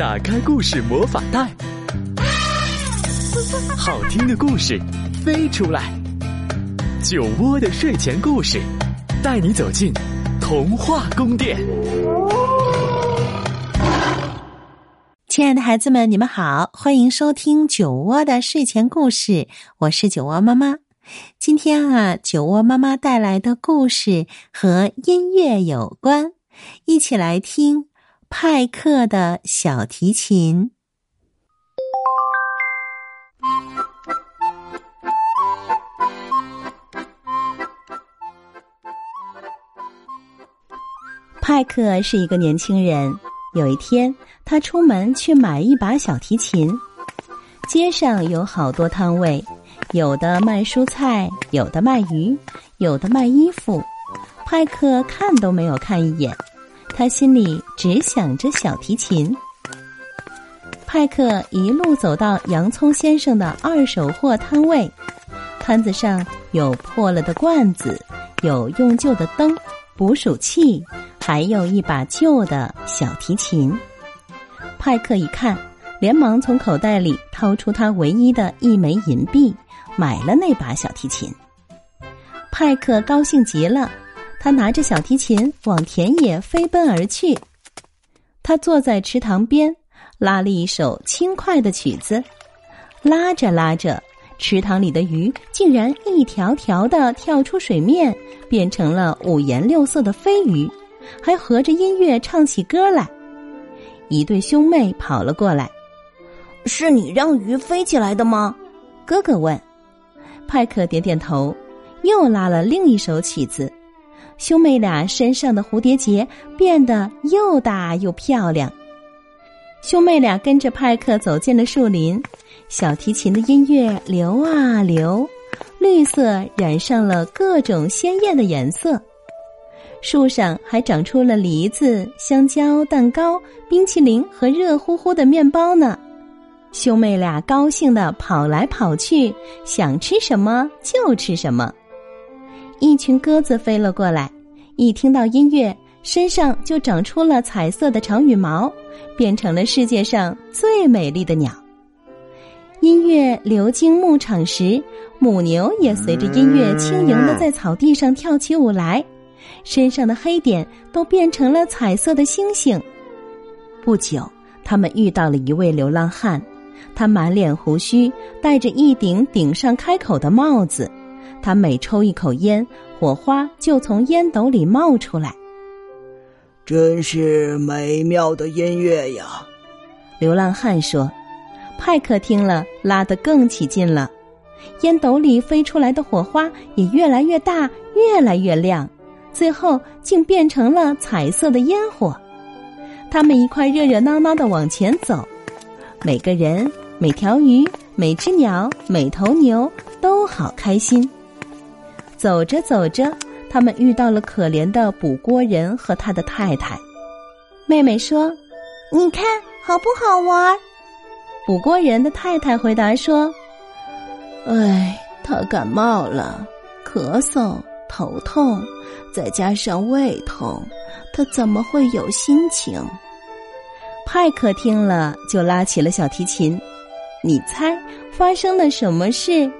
打开故事魔法袋，好听的故事飞出来。酒窝的睡前故事，带你走进童话宫殿。亲爱的孩子们，你们好，欢迎收听酒窝的睡前故事，我是酒窝妈妈。今天啊，酒窝妈妈带来的故事和音乐有关，一起来听派克的小提琴。派克是一个年轻人。有一天，他出门去买一把小提琴。街上有好多摊位，有的卖蔬菜，有的卖鱼，有的卖衣服。派克看都没有看一眼，他心里只想着小提琴。派克一路走到洋葱先生的二手货摊位，摊子上有破了的罐子，有用旧的灯、捕鼠器。还有一把旧的小提琴，派克一看，连忙从口袋里掏出他唯一的一枚银币，买了那把小提琴。派克高兴极了，他拿着小提琴往田野飞奔而去。他坐在池塘边，拉了一首轻快的曲子，拉着拉着，池塘里的鱼竟然一条条的跳出水面，变成了五颜六色的飞鱼。还合着音乐唱起歌来，一对兄妹跑了过来。是你让鱼飞起来的吗？哥哥问。派克点点头，又拉了另一首曲子。兄妹俩身上的蝴蝶结变得又大又漂亮。兄妹俩跟着派克走进了树林，小提琴的音乐流啊流，绿色染上了各种鲜艳的颜色。树上还长出了梨子、香蕉、蛋糕、冰淇淋和热乎乎的面包呢。兄妹俩高兴的跑来跑去，想吃什么就吃什么。一群鸽子飞了过来，一听到音乐，身上就长出了彩色的长羽毛，变成了世界上最美丽的鸟。音乐流经牧场时，母牛也随着音乐轻盈的在草地上跳起舞来。身上的黑点都变成了彩色的星星。不久，他们遇到了一位流浪汉，他满脸胡须，戴着一顶顶上开口的帽子。他每抽一口烟，火花就从烟斗里冒出来。真是美妙的音乐呀！流浪汉说。派克听了，拉得更起劲了。烟斗里飞出来的火花也越来越大，越来越亮。最后竟变成了彩色的烟火，他们一块热热闹闹的往前走，每个人、每条鱼、每只鸟、每头牛都好开心。走着走着，他们遇到了可怜的捕锅人和他的太太。妹妹说：“你看好不好玩？”捕锅人的太太回答说：“哎，他感冒了，咳嗽。”头痛，再加上胃痛，他怎么会有心情？派克听了就拉起了小提琴。你猜发生了什么事？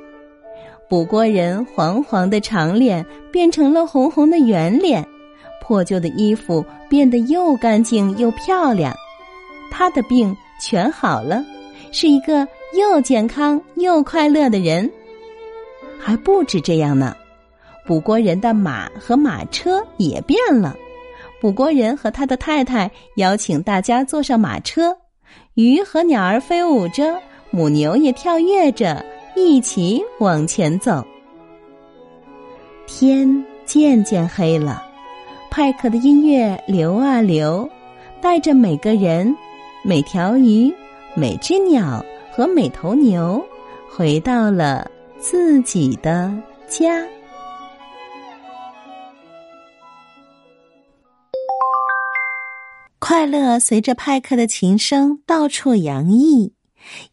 捕锅人黄黄的长脸变成了红红的圆脸，破旧的衣服变得又干净又漂亮。他的病全好了，是一个又健康又快乐的人。还不止这样呢。捕锅人的马和马车也变了，捕锅人和他的太太邀请大家坐上马车，鱼和鸟儿飞舞着，母牛也跳跃着，一起往前走。天渐渐黑了，派克的音乐流啊流，带着每个人、每条鱼、每只鸟和每头牛，回到了自己的家。快乐随着派克的琴声到处洋溢，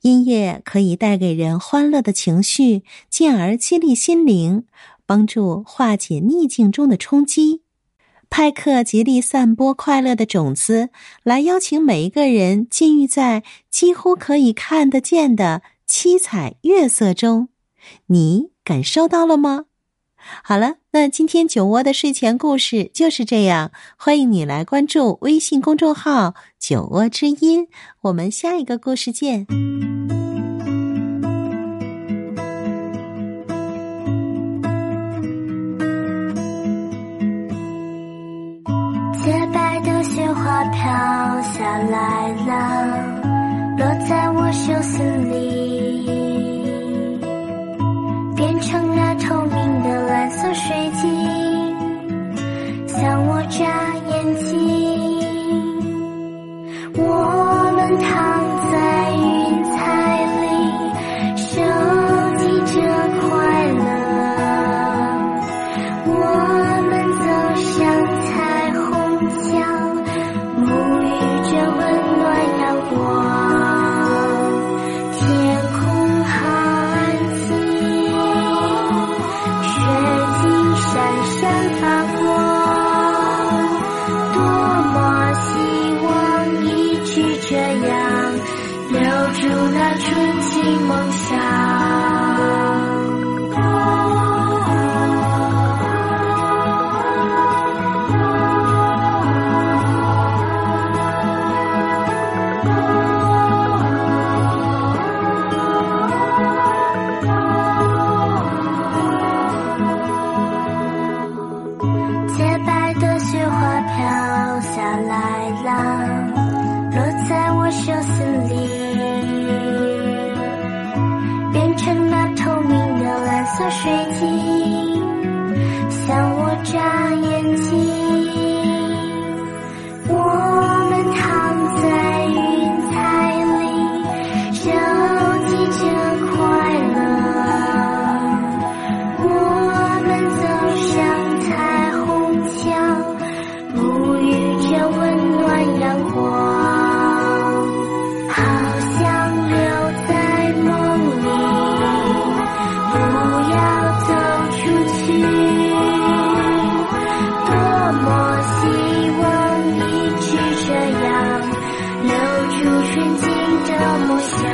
音乐可以带给人欢乐的情绪，进而激励心灵，帮助化解逆境中的冲击。派克极力散播快乐的种子，来邀请每一个人浸浴在几乎可以看得见的七彩月色中。你感受到了吗？好了，那今天酒窝的睡前故事就是这样。欢迎你来关注微信公众号“酒窝之音”，我们下一个故事见。洁白的雪花飘下来了，落在我袖子里，水。